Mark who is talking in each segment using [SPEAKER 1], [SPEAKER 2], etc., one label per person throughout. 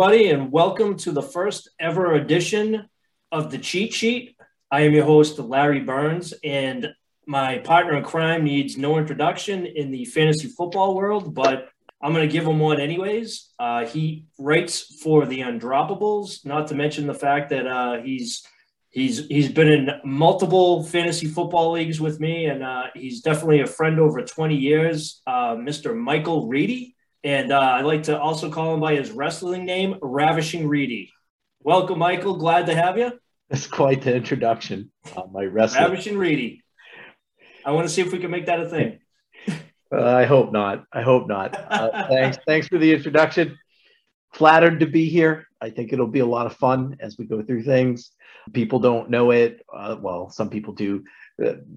[SPEAKER 1] Everybody, and welcome to the first ever edition of the Cheat Sheet. I am your host, Larry Burns, and my partner in crime needs no introduction in the fantasy football world, but I'm going to give him one anyways. Uh, he writes for the Undroppables, not to mention the fact that uh, he's he's he's been in multiple fantasy football leagues with me, and uh, he's definitely a friend over 20 years. Uh, Mr. Michael Reedy. And uh, I like to also call him by his wrestling name, Ravishing Reedy. Welcome, Michael. Glad to have you.
[SPEAKER 2] That's quite the introduction. Uh, my wrestling.
[SPEAKER 1] Ravishing Reedy. I want to see if we can make that a thing.
[SPEAKER 2] Uh, I hope not. I hope not. Uh, thanks. Thanks for the introduction. Flattered to be here. I think it'll be a lot of fun as we go through things. People don't know it. Uh, well, some people do.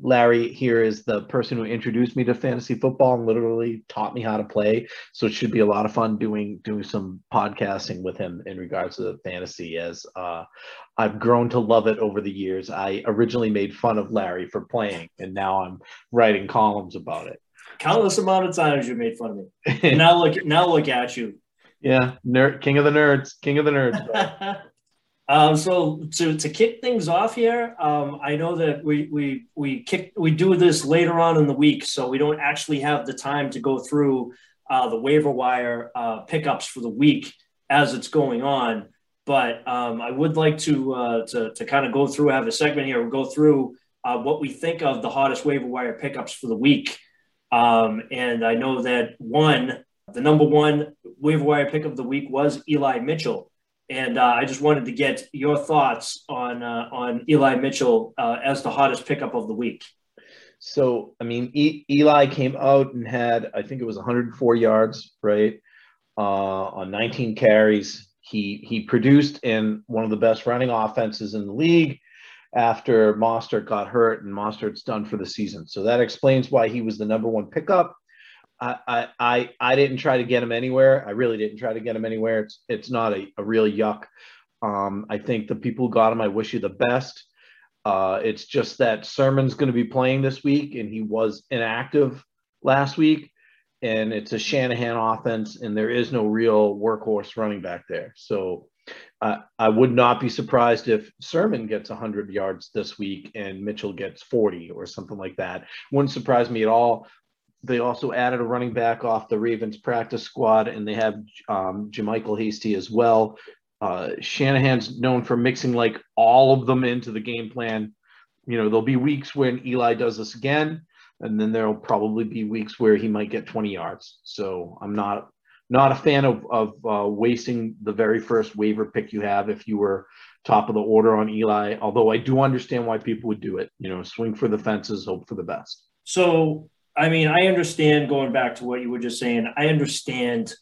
[SPEAKER 2] Larry here is the person who introduced me to fantasy football and literally taught me how to play. So it should be a lot of fun doing doing some podcasting with him in regards to fantasy. As uh, I've grown to love it over the years. I originally made fun of Larry for playing, and now I'm writing columns about it.
[SPEAKER 1] Countless amount of times you made fun of me. And now look now look at you.
[SPEAKER 2] Yeah, nerd, king of the nerds, king of the nerds.
[SPEAKER 1] Um, so to, to kick things off here, um, I know that we we we kick we do this later on in the week, so we don't actually have the time to go through uh, the waiver wire uh, pickups for the week as it's going on. But um, I would like to uh, to, to kind of go through, have a segment here, go through uh, what we think of the hottest waiver wire pickups for the week. Um, and I know that one, the number one waiver wire pick of the week was Eli Mitchell. And uh, I just wanted to get your thoughts on uh, on Eli Mitchell uh, as the hottest pickup of the week.
[SPEAKER 2] So, I mean, e- Eli came out and had, I think it was 104 yards, right, uh, on 19 carries. He he produced in one of the best running offenses in the league after Mostert got hurt and Mostert's done for the season. So that explains why he was the number one pickup. I, I I didn't try to get him anywhere. I really didn't try to get him anywhere. It's it's not a, a real yuck. Um, I think the people who got him, I wish you the best. Uh, it's just that Sermon's going to be playing this week, and he was inactive last week, and it's a Shanahan offense, and there is no real workhorse running back there. So uh, I would not be surprised if Sermon gets 100 yards this week and Mitchell gets 40 or something like that. Wouldn't surprise me at all. They also added a running back off the Ravens practice squad, and they have um, JaMycal Hasty as well. Uh, Shanahan's known for mixing like all of them into the game plan. You know, there'll be weeks when Eli does this again, and then there'll probably be weeks where he might get 20 yards. So I'm not not a fan of of uh, wasting the very first waiver pick you have if you were top of the order on Eli. Although I do understand why people would do it. You know, swing for the fences, hope for the best.
[SPEAKER 1] So I mean, I understand going back to what you were just saying. I understand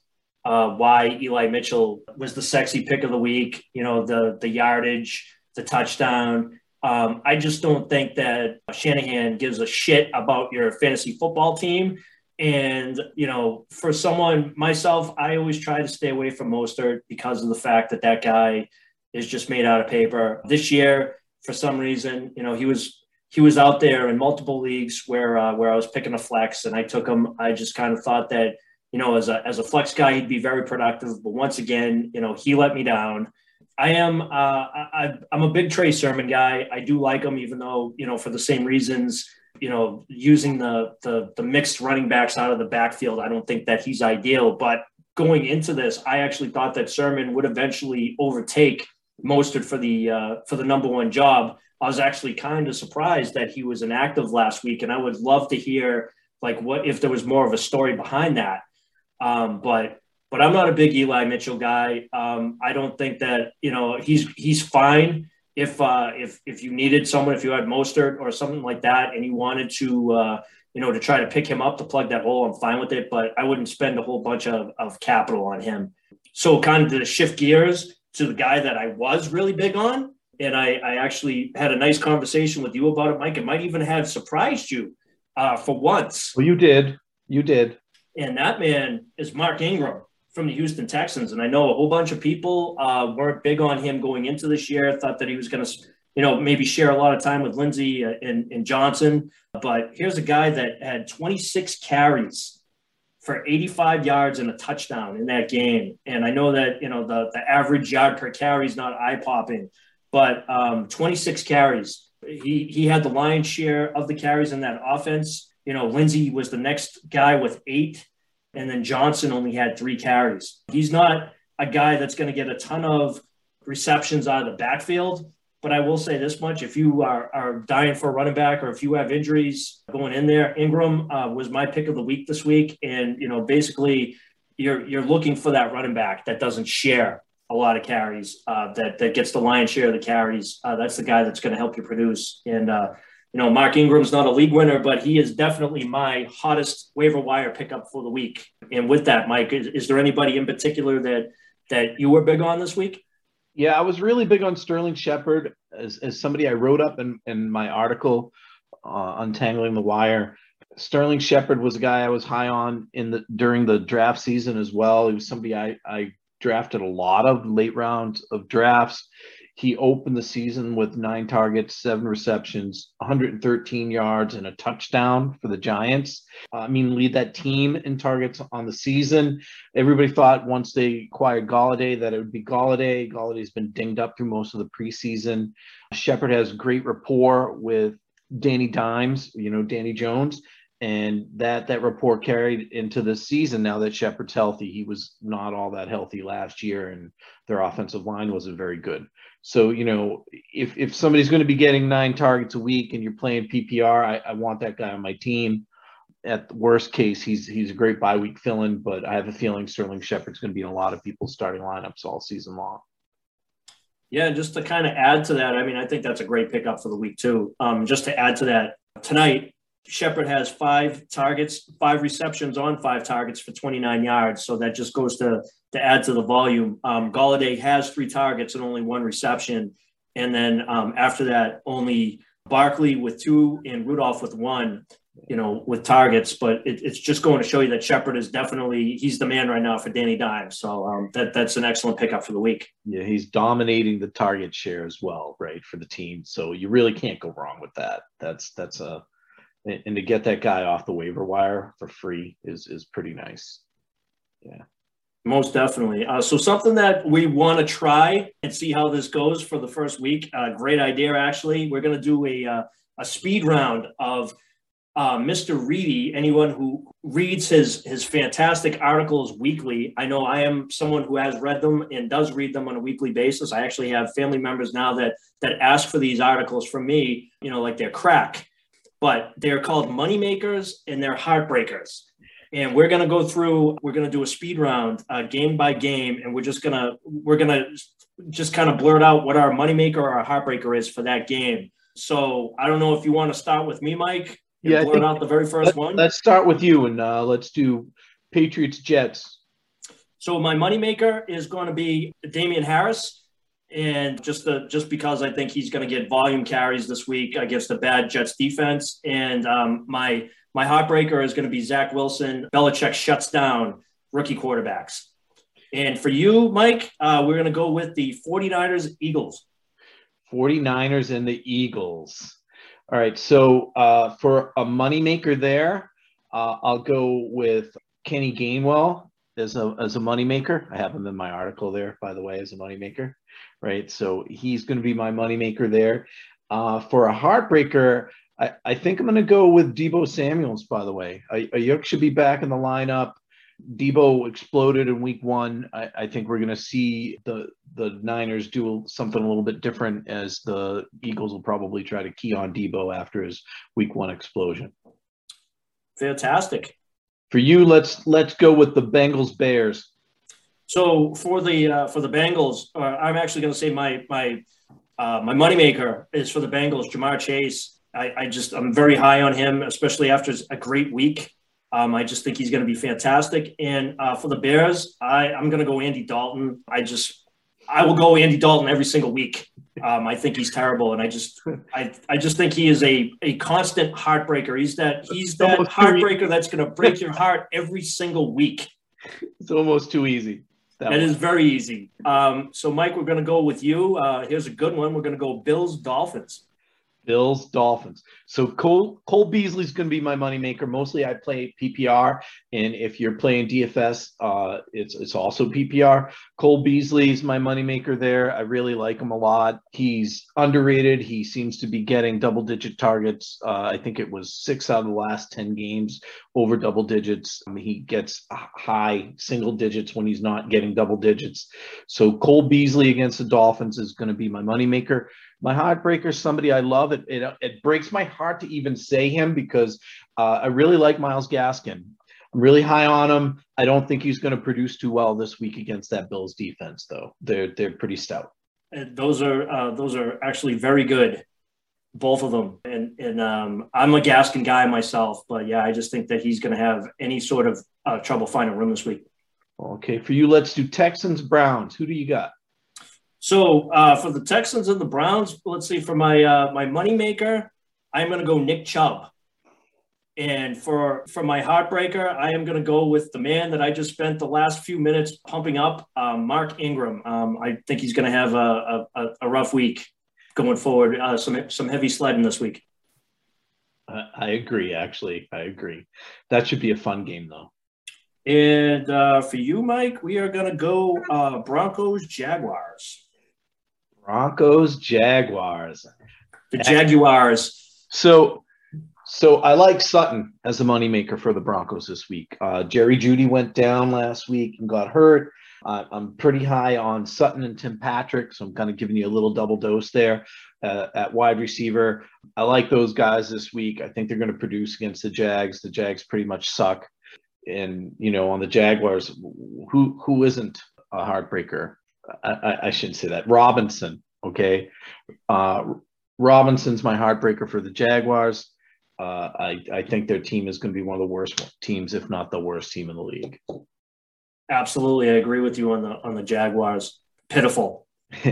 [SPEAKER 1] uh, why Eli Mitchell was the sexy pick of the week. You know, the the yardage, the touchdown. Um, I just don't think that Shanahan gives a shit about your fantasy football team. And you know, for someone myself, I always try to stay away from Mostert because of the fact that that guy is just made out of paper. This year, for some reason, you know, he was he was out there in multiple leagues where uh, where I was picking a flex, and I took him. I just kind of thought that you know as a as a flex guy he'd be very productive, but once again, you know he let me down. I am uh, I, I'm a big Trey Sermon guy. I do like him, even though you know for the same reasons. You know, using the the the mixed running backs out of the backfield, I don't think that he's ideal. But going into this, I actually thought that Sermon would eventually overtake Mostert for the uh, for the number one job I was actually kind of surprised that he was inactive last week, and I would love to hear like what if there was more of a story behind that. Um, but but I'm not a big Eli Mitchell guy. Um, I don't think that you know he's he's fine if uh, if if you needed someone, if you had Mostert or something like that, and you wanted to uh, you know, to try to pick him up to plug that hole, I'm fine with it, but I wouldn't spend a whole bunch of, of capital on him. So, kind of to shift gears to the guy that I was really big on, and I, I actually had a nice conversation with you about it, Mike. It might even have surprised you uh, for once.
[SPEAKER 2] Well, you did. You did.
[SPEAKER 1] And that man is Mark Ingram from the Houston Texans. And I know a whole bunch of people uh, weren't big on him going into this year, thought that he was going to, you know, maybe share a lot of time with Lindsay uh, and, and Johnson. But here's a guy that had 26 carries for 85 yards and a touchdown in that game. And I know that, you know, the, the average yard per carry is not eye popping, but um, 26 carries. He, he had the lion's share of the carries in that offense. You know, Lindsay was the next guy with eight and then Johnson only had three carries. He's not a guy that's going to get a ton of receptions out of the backfield. But I will say this much: if you are, are dying for a running back, or if you have injuries going in there, Ingram uh, was my pick of the week this week, and you know basically you're you're looking for that running back that doesn't share a lot of carries, uh, that that gets the lion's share of the carries. Uh, that's the guy that's going to help you produce. And uh, you know, Mark Ingram's not a league winner, but he is definitely my hottest waiver wire pickup for the week. And with that, Mike, is, is there anybody in particular that that you were big on this week?
[SPEAKER 2] Yeah, I was really big on Sterling Shepard as, as somebody I wrote up in, in my article, uh, Untangling the Wire. Sterling Shepard was a guy I was high on in the during the draft season as well. He was somebody I, I drafted a lot of late rounds of drafts. He opened the season with nine targets, seven receptions, 113 yards, and a touchdown for the Giants. Uh, I mean, lead that team in targets on the season. Everybody thought once they acquired Golladay that it would be Golladay. Golladay's been dinged up through most of the preseason. Shepard has great rapport with Danny Dimes, you know, Danny Jones, and that that report carried into the season now that Shepard's healthy. He was not all that healthy last year, and their offensive line wasn't very good. So, you know, if, if somebody's going to be getting nine targets a week and you're playing PPR, I, I want that guy on my team. At the worst case, he's he's a great bye week fill in, but I have a feeling Sterling Shepard's going to be in a lot of people's starting lineups all season long.
[SPEAKER 1] Yeah, just to kind of add to that, I mean, I think that's a great pickup for the week too. Um, just to add to that, tonight Shepard has five targets, five receptions on five targets for 29 yards. So that just goes to to add to the volume. Um, Golladay has three targets and only one reception, and then um, after that, only Barkley with two and Rudolph with one. You know, with targets, but it, it's just going to show you that Shepard is definitely he's the man right now for Danny Dimes. So um, that that's an excellent pickup for the week.
[SPEAKER 2] Yeah, he's dominating the target share as well, right, for the team. So you really can't go wrong with that. That's that's a and, to get that guy off the waiver wire for free is is pretty nice. Yeah.
[SPEAKER 1] Most definitely. Uh, so something that we want to try and see how this goes for the first week. Uh, great idea, actually. We're going to do a uh, a speed round of uh, Mr. Reedy. Anyone who reads his his fantastic articles weekly. I know I am someone who has read them and does read them on a weekly basis. I actually have family members now that that ask for these articles from me. You know, like they're crack but they're called money makers and they're heartbreakers. And we're going to go through, we're going to do a speed round uh, game by game. And we're just going to, we're going to just kind of blurt out what our moneymaker or our heartbreaker is for that game. So I don't know if you want to start with me, Mike.
[SPEAKER 2] Yeah,
[SPEAKER 1] blurt out the very first
[SPEAKER 2] let,
[SPEAKER 1] one.
[SPEAKER 2] Let's start with you and uh, let's do Patriots Jets.
[SPEAKER 1] So my moneymaker is going to be Damien Harris and just the just because I think he's going to get volume carries this week against a bad Jets defense. And um, my my heartbreaker is going to be Zach Wilson. Belichick shuts down rookie quarterbacks. And for you, Mike, uh, we're going to go with the 49ers Eagles.
[SPEAKER 2] 49ers and the Eagles. All right. So uh, for a moneymaker there, uh, I'll go with Kenny Gainwell as a, as a moneymaker. I have him in my article there, by the way, as a moneymaker right? So he's going to be my moneymaker there. Uh, for a heartbreaker, I, I think I'm going to go with Deebo Samuels, by the way. Aiyuk should be back in the lineup. Deebo exploded in week one. I, I think we're going to see the the Niners do something a little bit different as the Eagles will probably try to key on Deebo after his week one explosion.
[SPEAKER 1] Fantastic.
[SPEAKER 2] For you, let's let's go with the Bengals Bears.
[SPEAKER 1] So for the uh, for the Bengals, uh, I'm actually going to say my my uh, my moneymaker is for the Bengals, Ja'Marr Chase. I, I just I'm very high on him, especially after a great week. Um, I just think he's going to be fantastic. And uh, for the Bears, I, I'm going to go Andy Dalton. I just I will go Andy Dalton every single week. Um, I think he's terrible, and I just I, I just think he is a a constant heartbreaker. He's that he's that heartbreaker that's going to break your heart every single week.
[SPEAKER 2] It's almost too easy.
[SPEAKER 1] That, that is very easy. Um, so, Mike, we're going to go with you. Uh, here's a good one. We're going to go Bills Dolphins.
[SPEAKER 2] Bills, Dolphins. So Cole Cole Beasley's going to be my moneymaker. Mostly I play PPR, and if you're playing DFS, uh, it's it's also PPR. Cole Beasley's my moneymaker there. I really like him a lot. He's underrated. He seems to be getting double digit targets. Uh, I think it was six out of the last ten games over double digits. I mean, he gets high single digits when he's not getting double digits. So Cole Beasley against the Dolphins is going to be my moneymaker. My heartbreaker is somebody I love. It, it, it breaks my heart to even say him because uh, I really like Myles Gaskin. I'm really high on him. I don't think he's going to produce too well this week against that Bills defense, though. They're they're pretty stout.
[SPEAKER 1] And those are uh, those are actually very good, both of them. And and um, I'm a Gaskin guy myself, but yeah, I just think that he's going to have any sort of uh, trouble finding room this week.
[SPEAKER 2] Okay, for you, let's do Texans Browns. Who do you got?
[SPEAKER 1] So uh, for the Texans and the Browns, let's see. For my uh, my moneymaker, I'm going to go Nick Chubb. And for for my heartbreaker, I am going to go with the man that I just spent the last few minutes pumping up, um, Mark Ingram. Um, I think he's going to have a, a, a, rough week going forward. Uh, some some heavy sledding this week.
[SPEAKER 2] I agree. Actually, I agree. That should be a fun game, though.
[SPEAKER 1] And uh, for you, Mike, we are going to go uh, Broncos Jaguars.
[SPEAKER 2] Broncos, Jaguars.
[SPEAKER 1] The Jaguars.
[SPEAKER 2] So, so I like Sutton as a moneymaker for the Broncos this week. Uh, Jerry Jeudy went down last week and got hurt. Uh, I'm pretty high on Sutton and Tim Patrick, so I'm kind of giving you a little double dose there uh, at wide receiver. I like those guys this week. I think they're going to produce against the Jags. The Jags pretty much suck, and you know on the Jaguars, who who isn't a heartbreaker? I, I, shouldn't say that. Robinson, okay. Uh, Robinson's my heartbreaker for the Jaguars. Uh, I, I think their team is going to be one of the worst teams, if not the worst team in the league.
[SPEAKER 1] Absolutely, I agree with you on the on the Jaguars. Pitiful.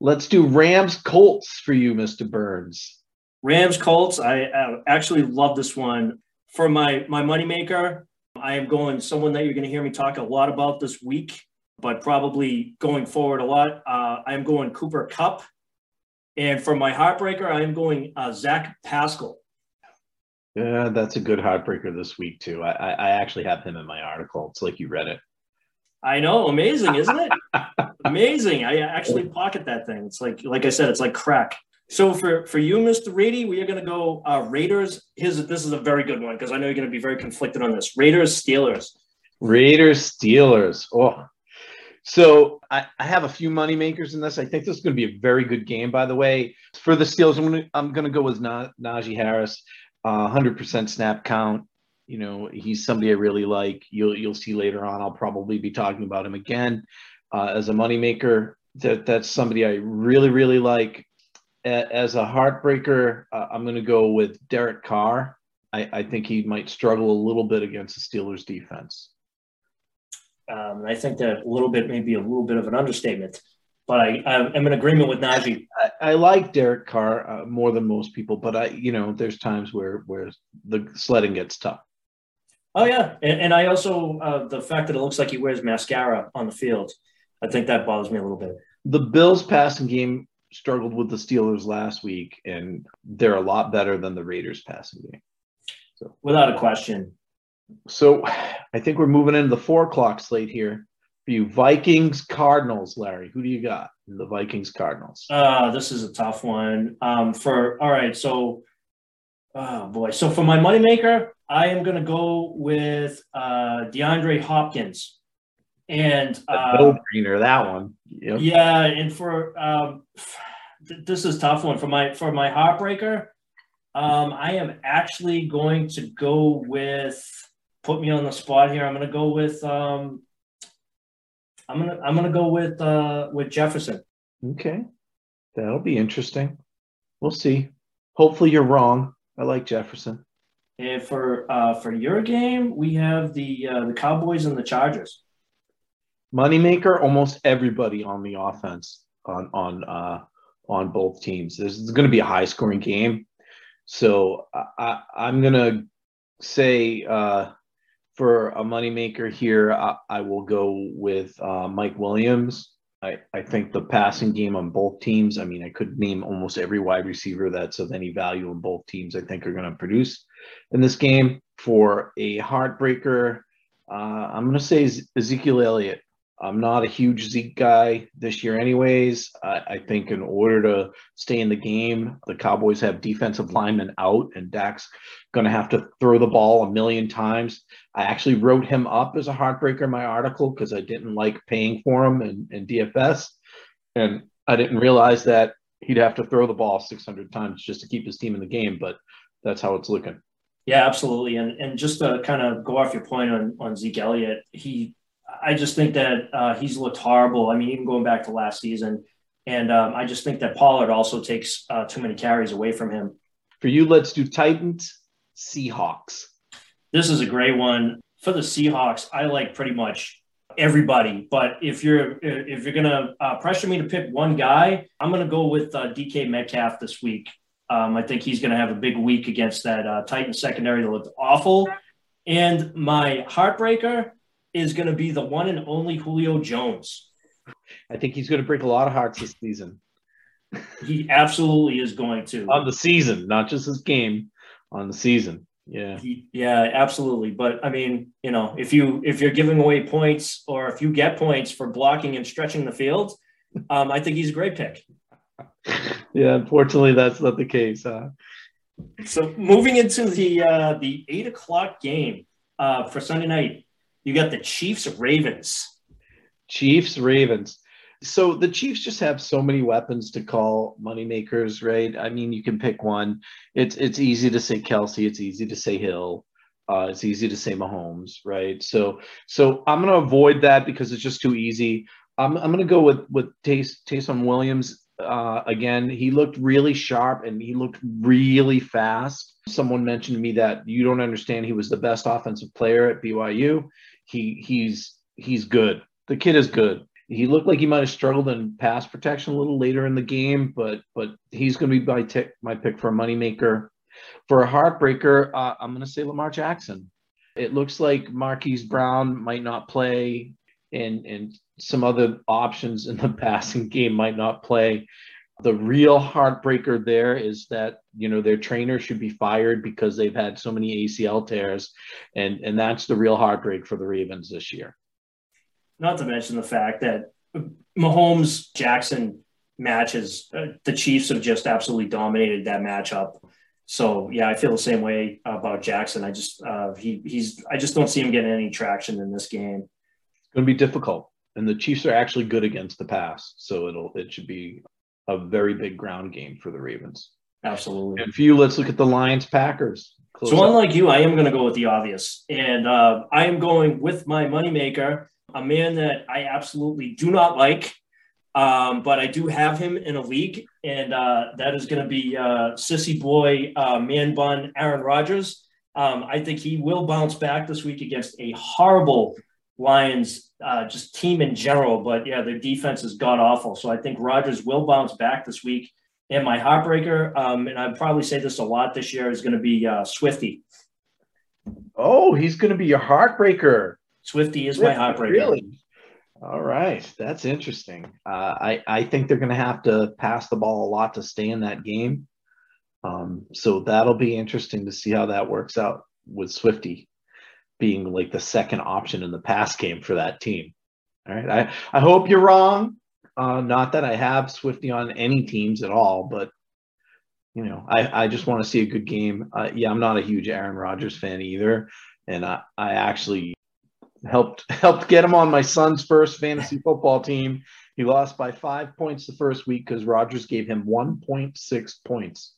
[SPEAKER 2] Let's do Rams Colts for you, Mr. Burns.
[SPEAKER 1] Rams Colts. I, I actually love this one for my my moneymaker. I am going someone that you're going to hear me talk a lot about this week, but probably going forward a lot. Uh, I am going Cooper Kupp. And for my heartbreaker, I am going uh, Zach Pascal.
[SPEAKER 2] Yeah, that's a good heartbreaker this week, too. I, I, I actually have him in my article. It's like you read it.
[SPEAKER 1] I know, amazing, isn't it? amazing. I actually pocket that thing. It's like, like I said, it's like crack. So for for you, Mr. Reedy, we are going to go uh, Raiders. His this is a very good one because I know you're going to be very conflicted on this. Raiders Steelers.
[SPEAKER 2] Raiders Steelers. Oh, so I, I have a few money makers in this. I think this is going to be a very good game. By the way, for the Steelers, I'm going to I'm going to go with Na- Najee Harris, uh, 100% snap count. You know, he's somebody I really like. You'll you'll see later on. I'll probably be talking about him again uh, as a moneymaker. That that's somebody I really really like as a heartbreaker, uh, I'm going to go with Derek Carr. I, I, think he might struggle a little bit against the Steelers defense.
[SPEAKER 1] Um, I think that a little bit may be a little bit of an understatement, but I, I'm in agreement with Najee.
[SPEAKER 2] I, I like Derek Carr uh, more than most people, but I, you know, there's times where where the sledding gets tough.
[SPEAKER 1] Oh yeah, and, and I also uh, the fact that it looks like he wears mascara on the field, I think that bothers me a little bit.
[SPEAKER 2] The Bills' passing game struggled with the Steelers last week, and they're a lot better than the Raiders passing game.
[SPEAKER 1] So without a question.
[SPEAKER 2] So I think we're moving into the four o'clock slate here for you. Vikings Cardinals, Larry. Who do you got? The Vikings Cardinals.
[SPEAKER 1] Uh, this is a tough one. Um, for all right, so oh boy. So for my moneymaker, I am gonna go with uh DeAndre Hopkins. And uh,
[SPEAKER 2] no brainer that one.
[SPEAKER 1] Yep. Yeah, and for um, this is tough one for my for my heartbreaker. Um, I am actually going to go with put me on the spot here. I'm going to go with um, I'm gonna I'm gonna go with uh, with Jefferson.
[SPEAKER 2] Okay, that'll be interesting. we'll see. Hopefully, you're wrong. I like Jefferson.
[SPEAKER 1] And for uh, for your game, we have the uh, the Cowboys and the Chargers.
[SPEAKER 2] Moneymaker, almost everybody on the offense on on uh, on both teams. This is going to be a high scoring game. So I, am going to say uh, for a moneymaker here, I, I, will go with uh, Mike Williams. I, I think the passing game on both teams, I mean, I could name almost every wide receiver that's of any value on both teams, I think are going to produce in this game. For a heartbreaker, uh, I'm going to say Ezekiel Elliott. I'm not a huge Zeke guy this year, anyways. I, I, think in order to stay in the game, the Cowboys have defensive linemen out, and Dak's going to have to throw the ball a million times. I actually wrote him up as a heartbreaker in my article because I didn't like paying for him in, in DFS. And I didn't realize that he'd have to throw the ball 600 times just to keep his team in the game, but that's how it's looking.
[SPEAKER 1] Yeah, absolutely. And and just to kind of go off your point on on Zeke Elliott, he I just think that uh, he's looked horrible. I mean, even going back to last season, and um, I just think that Pollard also takes uh, too many carries away from him.
[SPEAKER 2] For you, let's do Titans, Seahawks.
[SPEAKER 1] This is a great one for the Seahawks. I like pretty much everybody, but if you're if you're gonna uh, pressure me to pick one guy, I'm gonna go with uh, DK Metcalf this week. Um, I think he's going to have a big week against that uh, Titan secondary that looked awful. And my heartbreaker, is going to be the one and only Julio Jones.
[SPEAKER 2] I think he's going to break a lot of hearts this season.
[SPEAKER 1] he absolutely is going to
[SPEAKER 2] on the season, not just his game, on the season. Yeah,
[SPEAKER 1] he, yeah, absolutely. But I mean, you know, if you if you're giving away points or if you get points for blocking and stretching the field, um, I think he's a great pick.
[SPEAKER 2] yeah, unfortunately, that's not the case. Huh?
[SPEAKER 1] So moving into the uh, the eight o'clock game uh, for Sunday night, you got the Chiefs Ravens.
[SPEAKER 2] Chiefs Ravens. So the Chiefs just have so many weapons to call moneymakers, right? I mean, you can pick one. It's it's easy to say Kelce. It's easy to say Hill. Uh, it's easy to say Mahomes, right? So so I'm gonna avoid that because it's just too easy. I'm I'm gonna go with with Ty'Son Williams. Uh, again, he looked really sharp and he looked really fast. Someone mentioned to me that you don't understand he was the best offensive player at BYU he he's he's good. The kid is good. He looked like he might have struggled in pass protection a little later in the game, but but he's going to be my tick, my pick for a moneymaker. For a heartbreaker, uh, I'm going to say Lamar Jackson. It looks like Marquise Brown might not play, and and some other options in the passing game might not play. The real heartbreaker there is that you know their trainer should be fired because they've had so many ACL tears, and and that's the real heartbreak for the Ravens this year.
[SPEAKER 1] Not to mention the fact that Mahomes Jackson matches, uh, the Chiefs have just absolutely dominated that matchup. So yeah, I feel the same way about Jackson. I just uh, he he's I just don't see him getting any traction in this game.
[SPEAKER 2] It's going to be difficult, and the Chiefs are actually good against the pass, so it'll it should be a very big ground game for the Ravens.
[SPEAKER 1] Absolutely.
[SPEAKER 2] And for you, let's look at the Lions Packers.
[SPEAKER 1] So, up. unlike you, I am going to go with the obvious. And uh, I am going with my moneymaker, a man that I absolutely do not like, um, but I do have him in a league. And uh, that is going to be uh, Sissy Boy, uh, Man Bun, Aaron Rodgers. Um, I think he will bounce back this week against a horrible Lions uh, just team in general. But yeah, their defense is god awful. So I think Rodgers will bounce back this week. And my heartbreaker, um, and I'd probably say this a lot this year, is going to be uh, Swifty.
[SPEAKER 2] Oh, he's going to be your heartbreaker.
[SPEAKER 1] Swifty is Swifty, my heartbreaker. Really?
[SPEAKER 2] All right, that's interesting. Uh, I I think they're going to have to pass the ball a lot to stay in that game. Um, so that'll be interesting to see how that works out with Swifty being like the second option in the pass game for that team. All right. I, I hope you're wrong. Uh, not that I have Swifty on any teams at all, but you know, I, I just want to see a good game. Uh, yeah, I'm not a huge Aaron Rodgers fan either, and I, I actually helped helped get him on my son's first fantasy football team. He lost by five points the first week because Rodgers gave him 1.6 points.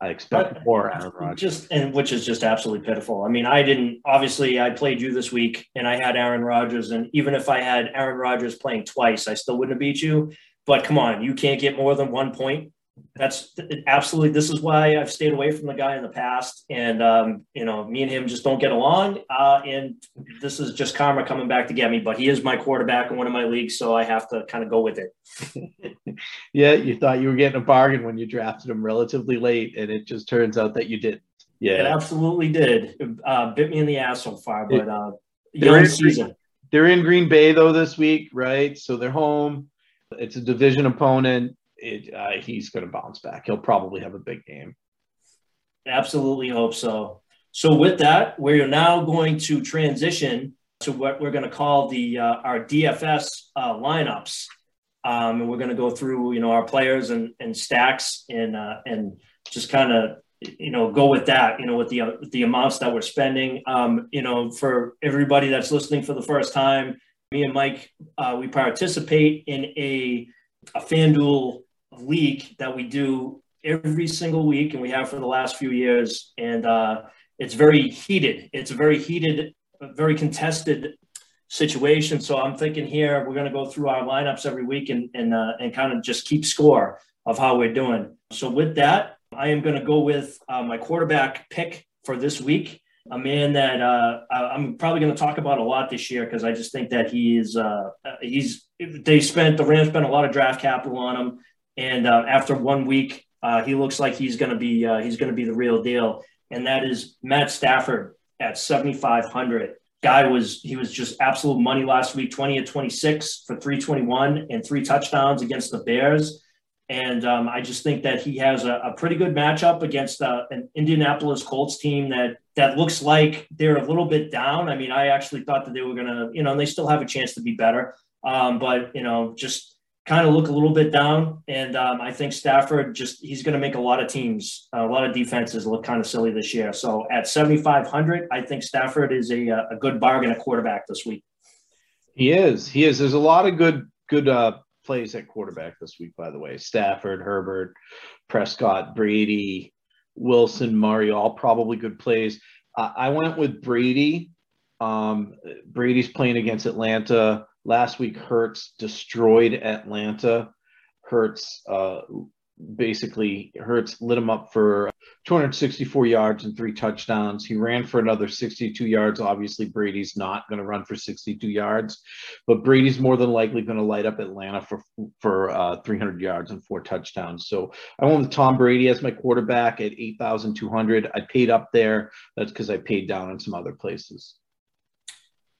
[SPEAKER 2] I expect more Aaron Rodgers.
[SPEAKER 1] Just and which is just absolutely pitiful. I mean, I didn't obviously I played you this week and I had Aaron Rodgers, and even if I had Aaron Rodgers playing twice, I still wouldn't have beat you. But come on, you can't get more than one point that's absolutely this is why I've stayed away from the guy in the past, and um, you know, me and him just don't get along. Uh, and this is just karma coming back to get me. But he is my quarterback in one of my leagues, so I have to kind of go with it.
[SPEAKER 2] yeah, you thought you were getting a bargain when you drafted him relatively late, and it just turns out that you didn't.
[SPEAKER 1] Yeah, it absolutely did. Uh, bit me in the ass so far, but uh, young season.
[SPEAKER 2] They're in Green Bay though this week, right? So they're home. It's a division opponent it, uh, he's going to bounce back. He'll probably have a big game.
[SPEAKER 1] Absolutely hope so. So with that, we're now going to transition to what we're going to call the uh, our DFS uh, lineups, um, and we're going to go through you know our players and, and stacks and uh, and just kind of you know go with that you know with the uh, the amounts that we're spending. Um, you know for everybody that's listening for the first time, me and Mike uh, we participate in a a FanDuel league that we do every single week, and we have for the last few years. And uh, it's very heated. It's a very heated, very contested situation. So I'm thinking here we're going to go through our lineups every week and and uh, and kind of just keep score of how we're doing. So with that, I am going to go with uh, my quarterback pick for this week. A man that uh, I'm probably going to talk about a lot this year because I just think that he is uh, he's they spent the Rams spent a lot of draft capital on him. And uh, after one week, uh, he looks like he's going to be uh, he's going to be the real deal. And that is Matt Stafford at 7,500. Guy was he was just absolute money last week. 20 at 26 for 321 and three touchdowns against the Bears. And um, I just think that he has a, a pretty good matchup against uh, an Indianapolis Colts team that that looks like they're a little bit down. I mean, I actually thought that they were going to, you know, and they still have a chance to be better. Um, but you know, just kind of look a little bit down. And um, I think Stafford just he's going to make a lot of teams, a lot of defenses look kind of silly this year. So at 7,500, I think Stafford is a, a good bargain at quarterback this week.
[SPEAKER 2] He is. He is. There's a lot of good good uh, plays at quarterback this week, by the way. Stafford, Herbert, Prescott, Brady, Wilson, Murray, all probably good plays. Uh, I went with Brady. Um, Brady's playing against Atlanta. Last week, Hurts destroyed Atlanta. Hurts uh, basically Hurts lit him up for 264 yards and three touchdowns. He ran for another 62 yards. Obviously, Brady's not going to run for 62 yards, but Brady's more than likely going to light up Atlanta for for uh, 300 yards and four touchdowns. So I went with Tom Brady as my quarterback at 8,200. I paid up there. That's because I paid down in some other places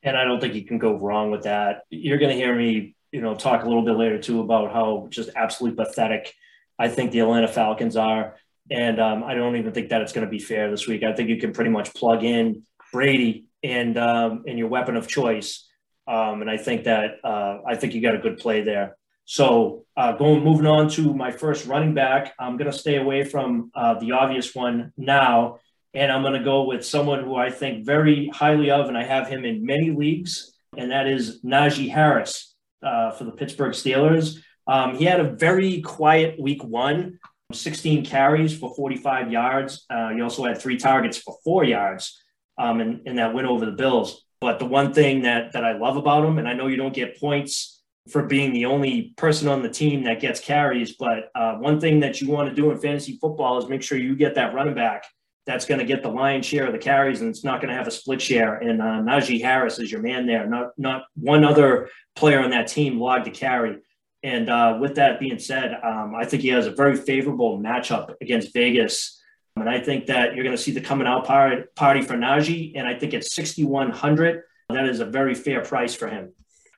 [SPEAKER 1] and I don't think you can go wrong with that. You're going to hear me, you know, talk a little bit later too about how just absolutely pathetic I think the Atlanta Falcons are, and um, I don't even think that it's going to be fair this week. I think you can pretty much plug in Brady and um, and your weapon of choice, um, and I think that uh, I think you got a good play there. So uh, going moving on to my first running back, I'm going to stay away from uh, the obvious one now and I'm going to go with someone who I think very highly of, and I have him in many leagues, and that is Najee Harris uh, for the Pittsburgh Steelers. Um, he had a very quiet week one, 16 carries for 45 yards. Uh, he also had three targets for four yards um, in, in that win over the Bills. But the one thing that, that I love about him, and I know you don't get points for being the only person on the team that gets carries, but uh, one thing that you want to do in fantasy football is make sure you get that running back that's going to get the lion's share of the carries and it's not going to have a split share. And uh, Najee Harris is your man there. Not not one other player on that team logged to carry. And uh, with that being said, um, I think he has a very favorable matchup against Vegas. And I think that you're going to see the coming out party, party for Najee. And I think at 6,100, that is a very fair price for him.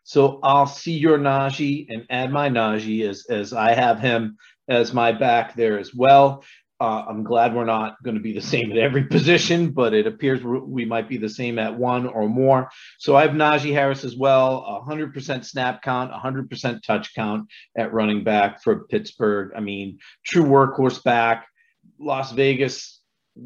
[SPEAKER 2] So I'll see your Najee and add my Najee as, as I have him as my back there as well. Uh, I'm glad we're not going to be the same at every position, but it appears we might be the same at one or more. So I have Najee Harris as well, 100% snap count, 100% touch count at running back for Pittsburgh. I mean, true workhorse back. Las Vegas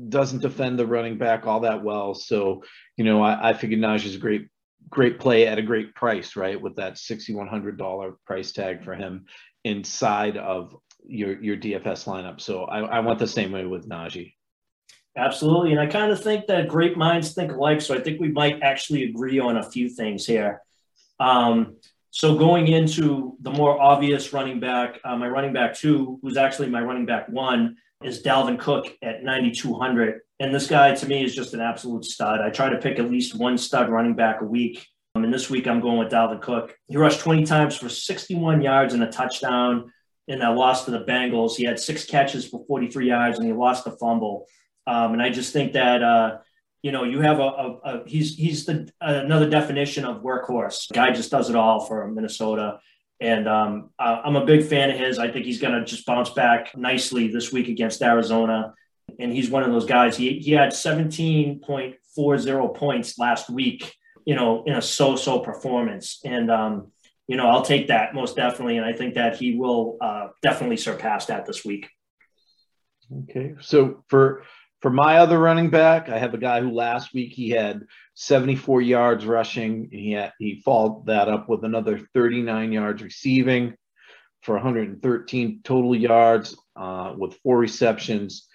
[SPEAKER 2] doesn't defend the running back all that well. So, you know, I, I figured Najee is a great, great play at a great price, right? With that $6,100 price tag for him inside of your your DFS lineup. So I, I went the same way with Najee.
[SPEAKER 1] Absolutely, and I kind of think that great minds think alike. So I think we might actually agree on a few things here. Um, So going into the more obvious running back, uh, my running back two, who's actually my running back one, is Dalvin Cook at 9,200. And this guy to me is just an absolute stud. I try to pick at least one stud running back a week. Um, and this week I'm going with Dalvin Cook. He rushed 20 times for 61 yards and a touchdown in that loss to the Bengals. He had six catches for 43 yards and he lost the fumble. Um, and I just think that, uh, you know, you have a, a, a he's he's the another definition of workhorse. Guy just does it all for Minnesota. And um, I'm a big fan of his. I think he's going to just bounce back nicely this week against Arizona. And he's one of those guys. He, he had 17.40 points last week, you know, in a so so performance. And, um, you know, I'll take that most definitely. And I think that he will uh, definitely surpass that this week.
[SPEAKER 2] Okay. So for for my other running back, I have a guy who last week he had 74 yards rushing. He had, he followed that up with another 39 yards receiving for 113 total yards uh, with four receptions.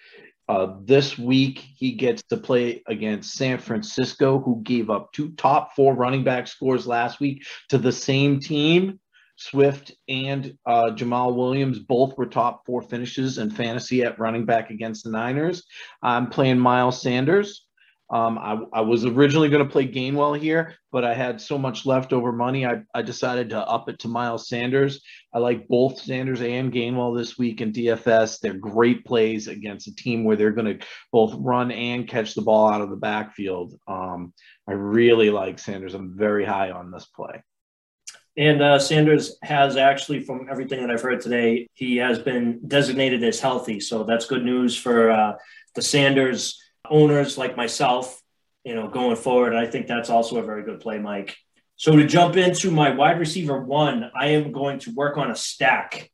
[SPEAKER 2] Uh, this week, he gets to play against San Francisco, who gave up two top four running back scores last week to the same team. Swift and uh, Jamaal Williams both were top four finishes in fantasy at running back against the Niners. I'm playing Miles Sanders. Um, I, I, was originally going to play Gainwell here, but I had so much leftover money, I, I, decided to up it to Miles Sanders. I like both Sanders and Gainwell this week in DFS. They're great plays against a team where they're going to both run and catch the ball out of the backfield. Um, I really like Sanders. I'm very high on this play.
[SPEAKER 1] And uh, Sanders has actually, from everything that I've heard today, he has been designated as healthy. So that's good news for uh, the Sanders owners like myself, you know, going forward. I think that's also a very good play, Mike. So to jump into my wide receiver one, I am going to work on a stack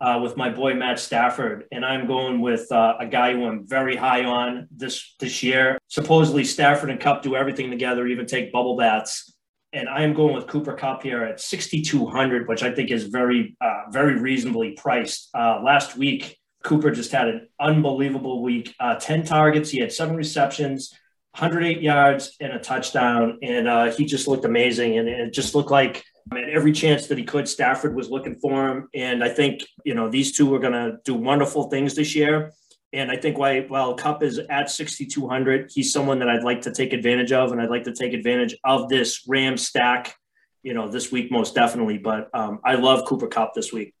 [SPEAKER 1] uh, with my boy Matt Stafford, and I'm going with uh, a guy who I'm very high on this this year. Supposedly Stafford and Kupp do everything together, even take bubble baths and I am going with Cooper Kupp here at 6,200, which I think is very, uh, very reasonably priced. Uh, last week, Cooper just had an unbelievable week. Uh, 10 targets, he had seven receptions, 108 yards, and a touchdown. And uh, he just looked amazing. And it just looked like I mean, every chance that he could, Stafford was looking for him. And I think, you know, these two are going to do wonderful things this year. And I think why while Kupp is at 6,200, he's someone that I'd like to take advantage of, and I'd like to take advantage of this Ram stack, you know, this week most definitely. But um, I love Cooper Kupp this week.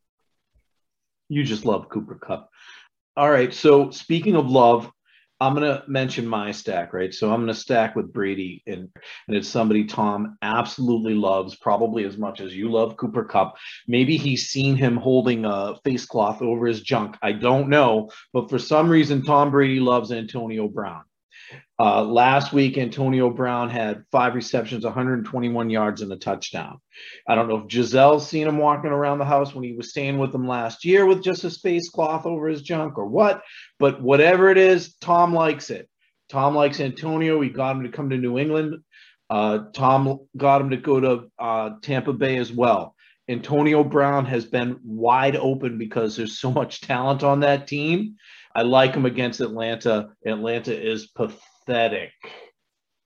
[SPEAKER 2] You just love Cooper Kupp. All right. So speaking of love, I'm going to mention my stack, right? So I'm going to stack with Brady, and, and it's somebody Tom absolutely loves, probably as much as you love Cooper Kupp. Maybe he's seen him holding a face cloth over his junk. I don't know. But for some reason, Tom Brady loves Antonio Brown. Uh, last week, Antonio Brown had five receptions, 121 yards, and a touchdown. I don't know if Gisele's seen him walking around the house when he was staying with them last year with just a space cloth over his junk or what, but whatever it is, Tom likes it. Tom likes Antonio. He got him to come to New England. Uh, Tom got him to go to uh, Tampa Bay as well. Antonio Brown has been wide open because there's so much talent on that team. I like him against Atlanta. Atlanta is pathetic pathetic.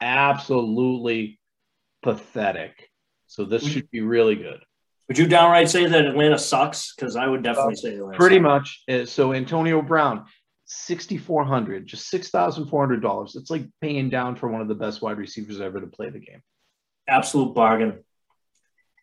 [SPEAKER 2] Absolutely pathetic. So this should be really good.
[SPEAKER 1] Would you downright say that Atlanta sucks? Because I would definitely uh, say Atlanta
[SPEAKER 2] pretty
[SPEAKER 1] sucks.
[SPEAKER 2] much. Uh, so Antonio Brown, sixty four hundred, just six thousand four hundred dollars. It's like paying down for one of the best wide receivers ever to play the game.
[SPEAKER 1] Absolute bargain.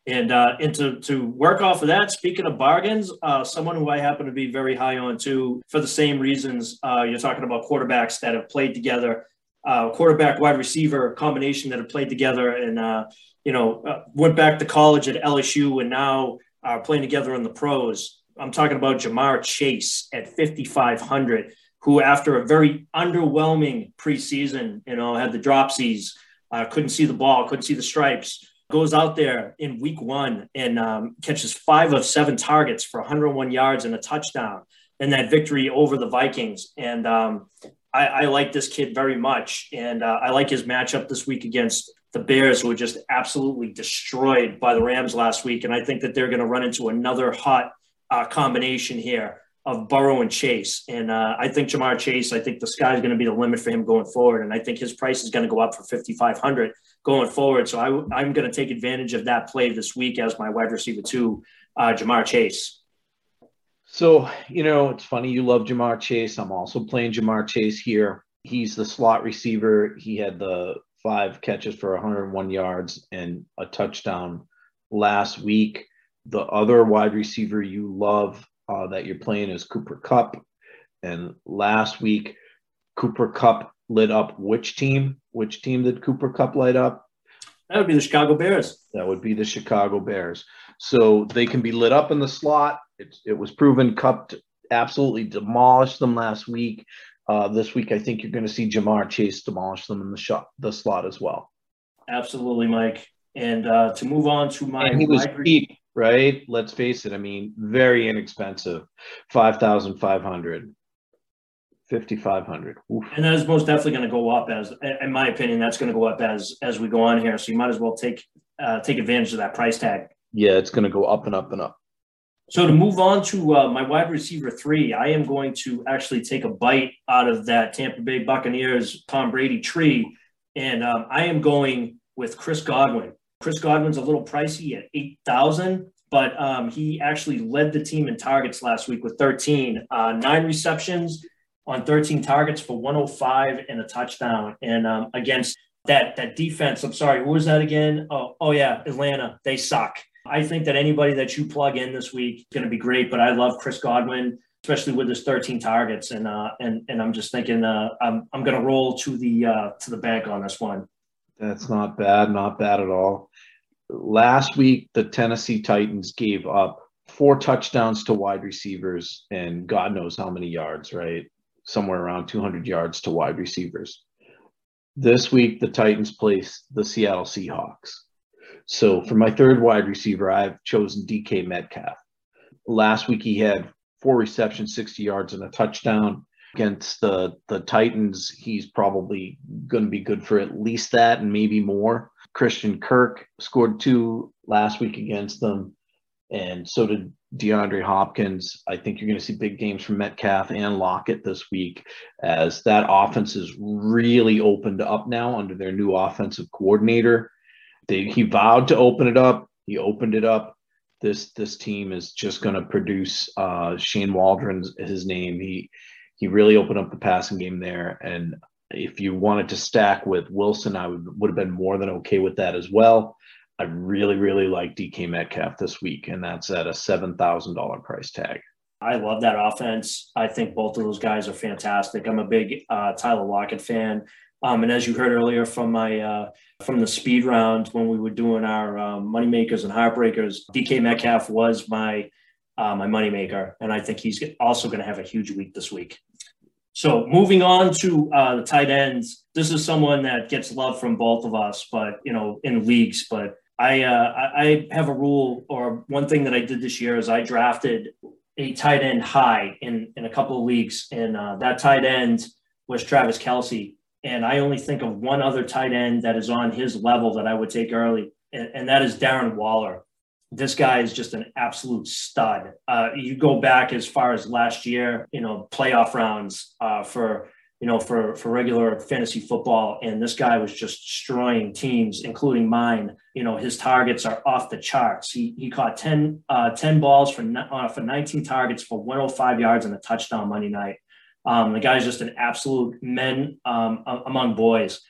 [SPEAKER 1] And uh, and to, to work off of that, speaking of bargains, uh, someone who I happen to be very high on too, for the same reasons uh, you're talking about quarterbacks that have played together uh, quarterback wide receiver combination that have played together and uh, you know uh, went back to college at LSU and now are playing together in the pros. I'm talking about Ja'Marr Chase at 5500, who after a very underwhelming preseason, you know, had the dropsies, couldn't see the ball, couldn't see the stripes. Goes out there in week one and um, catches five of seven targets for 101 yards and a touchdown in that victory over the Vikings. And um, I, I like this kid very much, and uh, I like his matchup this week against the Bears, who were just absolutely destroyed by the Rams last week. And I think that they're going to run into another hot uh, combination here. Of Burrow and Chase. And uh, I think Ja'Marr Chase, I think the sky is going to be the limit for him going forward. And I think his price is going to go up for 5,500 going forward. So I, am going to take advantage of that play this week as my wide receiver two, uh, Ja'Marr Chase.
[SPEAKER 2] So, you know, it's funny you love Ja'Marr Chase. I'm also playing Ja'Marr Chase here. He's the slot receiver. He had the five catches for 101 yards and a touchdown last week. The other wide receiver you love uh, that you're playing is Cooper Kupp. And last week, Cooper Kupp lit up which team? Which team did Cooper Kupp light up?
[SPEAKER 1] That would be the Chicago Bears.
[SPEAKER 2] That would be the Chicago Bears. So they can be lit up in the slot. It, it was proven Kupp absolutely demolished them last week. Uh, this week, I think you're going to see Ja'Marr Chase demolish them in the shot, the slot as well.
[SPEAKER 1] Absolutely, Mike. And uh, to move on to my,
[SPEAKER 2] and he was cheap right? Let's face it. I mean, very inexpensive. 5,500. 5,500.
[SPEAKER 1] And that is most definitely going to go up as, in my opinion, that's going to go up as, as we go on here. So you might as well take, uh, take advantage of that price tag.
[SPEAKER 2] Yeah, it's going to go up and up and up.
[SPEAKER 1] So to move on to uh, my wide receiver three, I am going to actually take a bite out of that Tampa Bay Buccaneers Tom Brady tree, and um, I am going with Chris Godwin. Chris Godwin's a little pricey at 8,000, but um, he actually led the team in targets last week with 13, uh, nine receptions on 13 targets for 105 and a touchdown. And um, against that that defense, I'm sorry, what was that again? Oh, oh yeah, Atlanta. They suck. I think that anybody that you plug in this week is going to be great. But I love Chris Godwin, especially with his 13 targets, and uh, and and I'm just thinking uh, I'm I'm going to roll to the uh, to the bank on this one.
[SPEAKER 2] That's not bad, not bad at all. Last week, the Tennessee Titans gave up four touchdowns to wide receivers and God knows how many yards, right? Somewhere around 200 yards to wide receivers. This week, the Titans place the Seattle Seahawks. So for my third wide receiver, I've chosen DK Metcalf. Last week, he had four receptions, 60 yards, and a touchdown against the the Titans, he's probably going to be good for at least that and maybe more. Christian Kirk scored two last week against them, and so did DeAndre Hopkins. I think you're going to see big games from Metcalf and Lockett this week as that offense is really opened up now under their new offensive coordinator. They, he vowed to open it up. He opened it up. This this team is just going to produce. Uh, Shane Waldron's his name. He he really opened up the passing game there. And if you wanted to stack with Wilson, I would, would have been more than okay with that as well. I really, really like DK Metcalf this week, and that's at a $7,000 price tag.
[SPEAKER 1] I love that offense. I think both of those guys are fantastic. I'm a big uh, Tyler Lockett fan. Um, and as you heard earlier from my uh, from the speed round when we were doing our um, money makers and heartbreakers, DK Metcalf was my uh, my moneymaker, and I think he's also going to have a huge week this week. So moving on to uh, the tight ends, this is someone that gets love from both of us, but you know, in leagues. But I uh, I have a rule, or one thing that I did this year is I drafted a tight end high in in a couple of leagues, and uh, that tight end was Travis Kelce. And I only think of one other tight end that is on his level that I would take early, and, and that is Darren Waller this guy is just an absolute stud. Uh, you go back as far as last year, you know, playoff rounds uh, for you know for for regular fantasy football, and this guy was just destroying teams, including mine. You know, his targets are off the charts. He he caught 10, uh, 10 balls for uh, for 19 targets for 105 yards and a touchdown Monday night. Um, the guy's just an absolute men um, among boys.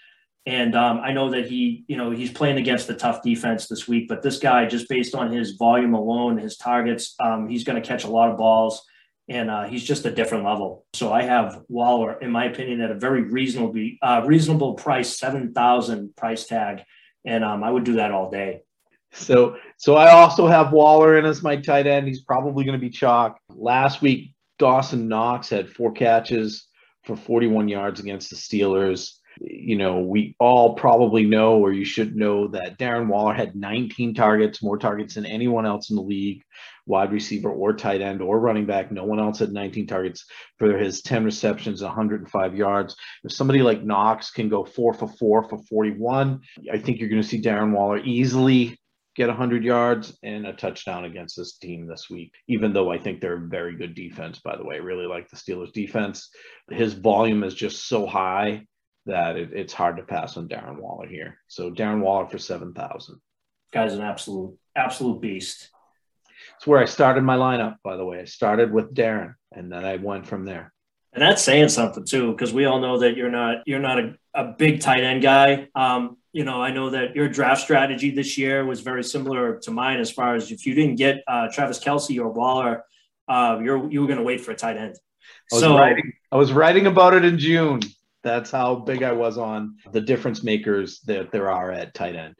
[SPEAKER 1] And um, I know that he, you know, he's playing against a tough defense this week, but this guy, just based on his volume alone, his targets, um, he's going to catch a lot of balls and uh, he's just a different level. So I have Waller, in my opinion, at a very reasonable, uh, reasonable price, 7,000 price tag. And um, I would do that all day.
[SPEAKER 2] So, so I also have Waller in as my tight end. He's probably going to be chalk. Last week, Dawson Knox had four catches for 41 yards against the Steelers you know, we all probably know, or you should know, that Darren Waller had 19 targets, more targets than anyone else in the league, wide receiver or tight end or running back. No one else had 19 targets for his 10 receptions, 105 yards. If somebody like Knox can go four for four for 41, I think you're going to see Darren Waller easily get 100 yards and a touchdown against this team this week, even though I think they're a very good defense, by the way. I really like the Steelers defense. His volume is just so high that it, it's hard to pass on Darren Waller here. So Darren Waller for 7,000.
[SPEAKER 1] Guy's an absolute, absolute beast.
[SPEAKER 2] It's where I started my lineup, by the way. I started with Darren and then I went from there.
[SPEAKER 1] And that's saying something too, because we all know that you're not you're not a, a big tight end guy. Um, you know, I know that your draft strategy this year was very similar to mine as far as if you didn't get uh, Travis Kelce or Waller, uh, you're you were going to wait for a tight end.
[SPEAKER 2] I was, so, writing, I was writing about it in June. That's how big I was on the difference makers that there are at tight end.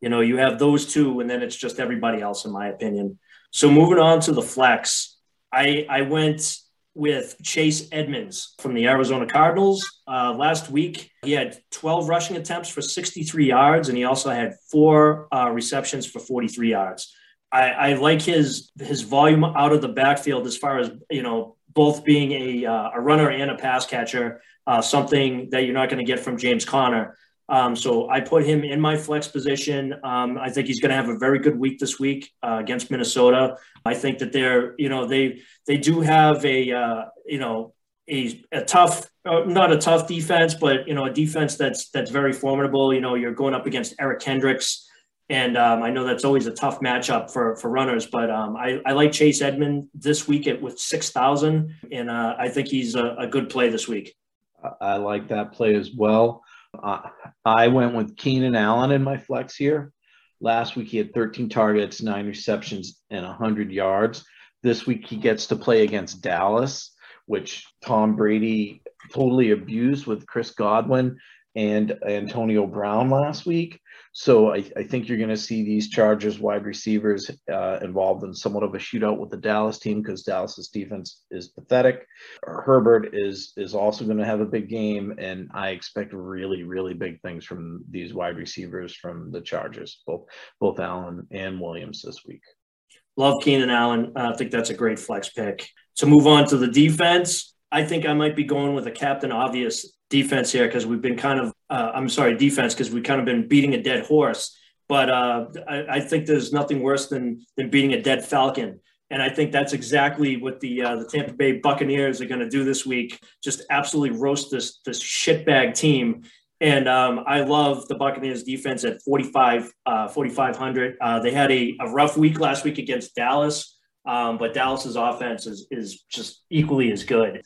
[SPEAKER 1] You know, you have those two, and then it's just everybody else, in my opinion. So moving on to the flex, I I went with Chase Edmonds from the Arizona Cardinals. Uh, last week, he had 12 rushing attempts for 63 yards, and he also had four uh, receptions for 43 yards. I, I, like his his volume out of the backfield as far as you know, both being a, uh, a runner and a pass catcher, uh, something that you're not going to get from James Conner. Um, so I put him in my flex position. Um, I think he's going to have a very good week this week uh, against Minnesota. I think that they're, you know, they they do have a, uh, you know, a, a tough, uh, not a tough defense, but you know, a defense that's that's very formidable. You know, you're going up against Eric Kendricks, and um, I know that's always a tough matchup for for runners. But um, I, I like Chase Edmond this week at with six thousand, and uh, I think he's a, a good play this week.
[SPEAKER 2] I like that play as well. Uh, I went with Keenan Allen in my flex here. Last week he had 13 targets, nine receptions, and 100 yards. This week he gets to play against Dallas, which Tom Brady totally abused with Chris Godwin and Antonio Brown last week. So I, I think you're going to see these Chargers wide receivers uh, involved in somewhat of a shootout with the Dallas team because Dallas's defense is pathetic. Herbert is is also going to have a big game, and I expect really really big things from these wide receivers from the Chargers, both both Allen and Williams this week.
[SPEAKER 1] Love Keenan Allen. I think that's a great flex pick. To move on to the defense, I think I might be going with a captain obvious defense here because we've been kind of, uh, I'm sorry, defense because we've kind of been beating a dead horse. But uh, I, I, think there's nothing worse than than beating a dead falcon. And I think that's exactly what the uh, the Tampa Bay Buccaneers are going to do this week. Just absolutely roast this this shitbag team. And um, I love the Buccaneers defense at 45, uh, 4,500. Uh, they had a, a rough week last week against Dallas, um, but Dallas's offense is, is just equally as good.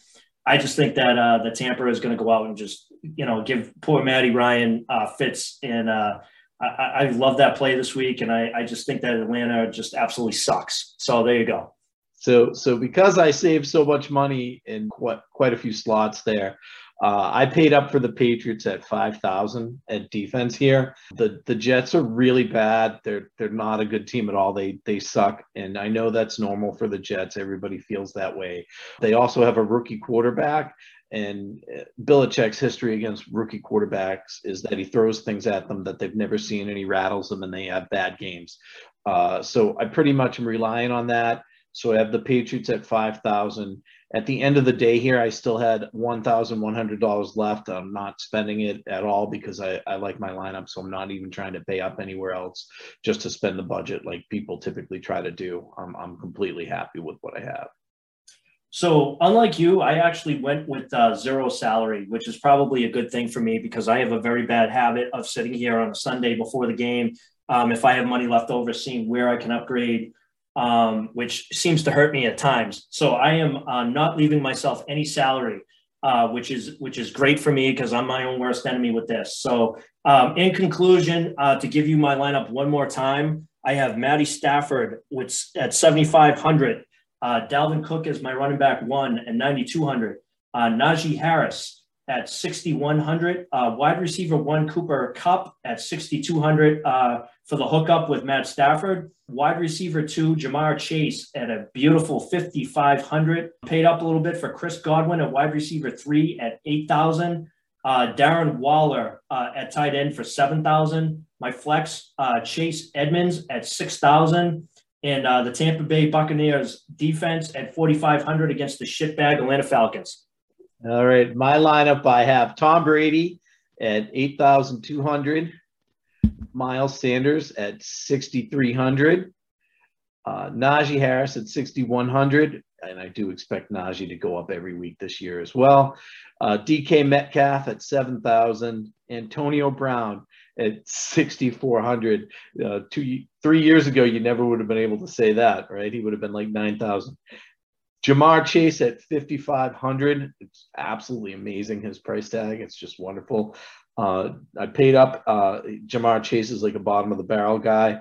[SPEAKER 1] I just think that uh, the Tampa is going to go out and just you know give poor Matty Ryan uh, fits, and uh, I, I, love that play this week, and I, I just think that Atlanta just absolutely sucks. So there you go.
[SPEAKER 2] So so because I saved so much money in quite quite a few slots there, uh, I paid up for the Patriots at five thousand at defense here. The the Jets are really bad. They're they're not a good team at all. They they suck, and I know that's normal for the Jets. Everybody feels that way. They also have a rookie quarterback, and uh, Belichick's history against rookie quarterbacks is that he throws things at them that they've never seen, and he rattles them, and they have bad games. Uh, so I pretty much am relying on that. So I have the Patriots at 5,000. At the end of the day here, I still had $1,100 left. I'm not spending it at all because I, I like my lineup. So I'm not even trying to pay up anywhere else just to spend the budget like people typically try to do. I'm, I'm completely happy with what I have.
[SPEAKER 1] So, unlike you, I actually went with uh, zero salary, which is probably a good thing for me because I have a very bad habit of sitting here on a Sunday before the game. Um, if I have money left over, seeing where I can upgrade um, which seems to hurt me at times. So I am uh, not leaving myself any salary, uh, which is which is great for me because I'm my own worst enemy with this. So um, in conclusion, uh, to give you my lineup one more time, I have Matty Stafford which at 7,500. Uh, Dalvin Cook is my running back one and 9,200. Uh, Najee Harris at 6,100. Uh, wide receiver one, Cooper Kupp at 6,200 uh, for the hookup with Matt Stafford. Wide receiver two, Ja'Marr Chase at a beautiful 5,500. Paid up a little bit for Chris Godwin at wide receiver three at 8,000. Uh, Darren Waller uh, at tight end for 7,000. My flex, uh, Chase Edmonds at 6,000. And uh, the Tampa Bay Buccaneers defense at 4,500 against the shitbag Atlanta Falcons.
[SPEAKER 2] All right. My lineup I have Tom Brady at 8,200. Miles Sanders at 6,300. Uh, Najee Harris at 6,100. And I do expect Najee to go up every week this year as well. Uh, DK Metcalf at 7,000. Antonio Brown at 6,400. Uh, two, three years ago, you never would have been able to say that, right? He would have been like 9,000. Ja'Marr Chase at 5,500. It's absolutely amazing, his price tag. It's just wonderful. Uh, I paid up. Uh, Ja'Marr Chase is like a bottom of the barrel guy.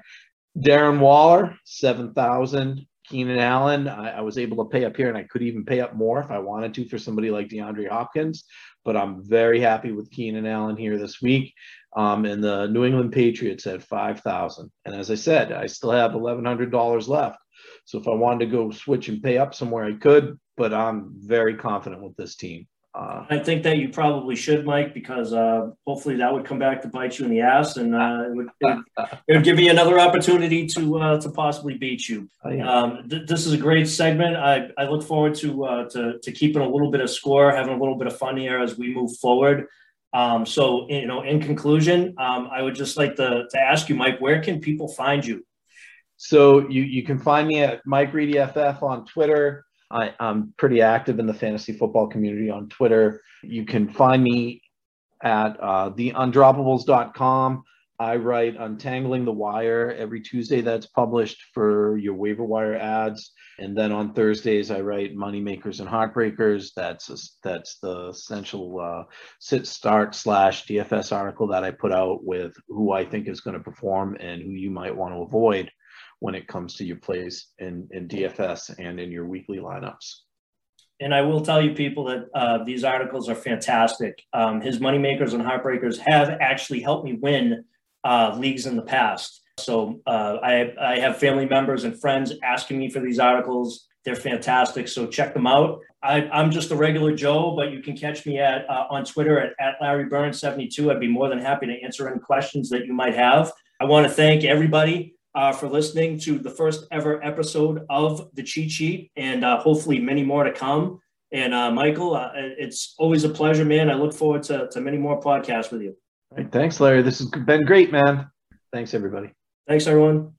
[SPEAKER 2] Darren Waller, 7,000. Keenan Allen, I, I, was able to pay up here and I could even pay up more if I wanted to for somebody like DeAndre Hopkins. But I'm very happy with Keenan Allen here this week. Um, and the New England Patriots at 5,000. And as I said, I still have $1,100 left. So if I wanted to go switch and pay up somewhere, I could, but I'm very confident with this team.
[SPEAKER 1] Uh, I think that you probably should, Mike, because uh, hopefully that would come back to bite you in the ass, and uh, it, would, it, it, would, give you another opportunity to uh, to possibly beat you. Oh, um, th- this is a great segment. I, I look forward to, uh, to to keeping a little bit of score, having a little bit of fun here as we move forward. Um, so, you know, in conclusion, um, I would just like to, to ask you, Mike, where can people find you?
[SPEAKER 2] So you you can find me at Mike Reedy FF on Twitter. I, am pretty active in the fantasy football community on Twitter. You can find me at uh, theundroppables.com. I write Untangling the Wire every Tuesday. That's published for your waiver wire ads, and then on Thursdays I write Moneymakers and Heartbreakers. That's a, that's the essential uh, sit start slash DFS article that I put out with who I think is going to perform and who you might want to avoid when it comes to your plays in, in DFS and in your weekly lineups.
[SPEAKER 1] And I will tell you, people, that uh, these articles are fantastic. Um, his moneymakers and heartbreakers have actually helped me win uh, leagues in the past. So uh, I, I have family members and friends asking me for these articles. They're fantastic. So check them out. I, am just a regular Joe, but you can catch me at uh, on Twitter at, at Larry Burns 72. I'd be more than happy to answer any questions that you might have. I want to thank everybody uh, for listening to the first ever episode of the cheat sheet and uh, hopefully many more to come. And uh, Michael, uh, it's always a pleasure, man. I look forward to, to many more podcasts with you.
[SPEAKER 2] Right, thanks, Larry. This has been great, man. Thanks, everybody.
[SPEAKER 1] Thanks, everyone.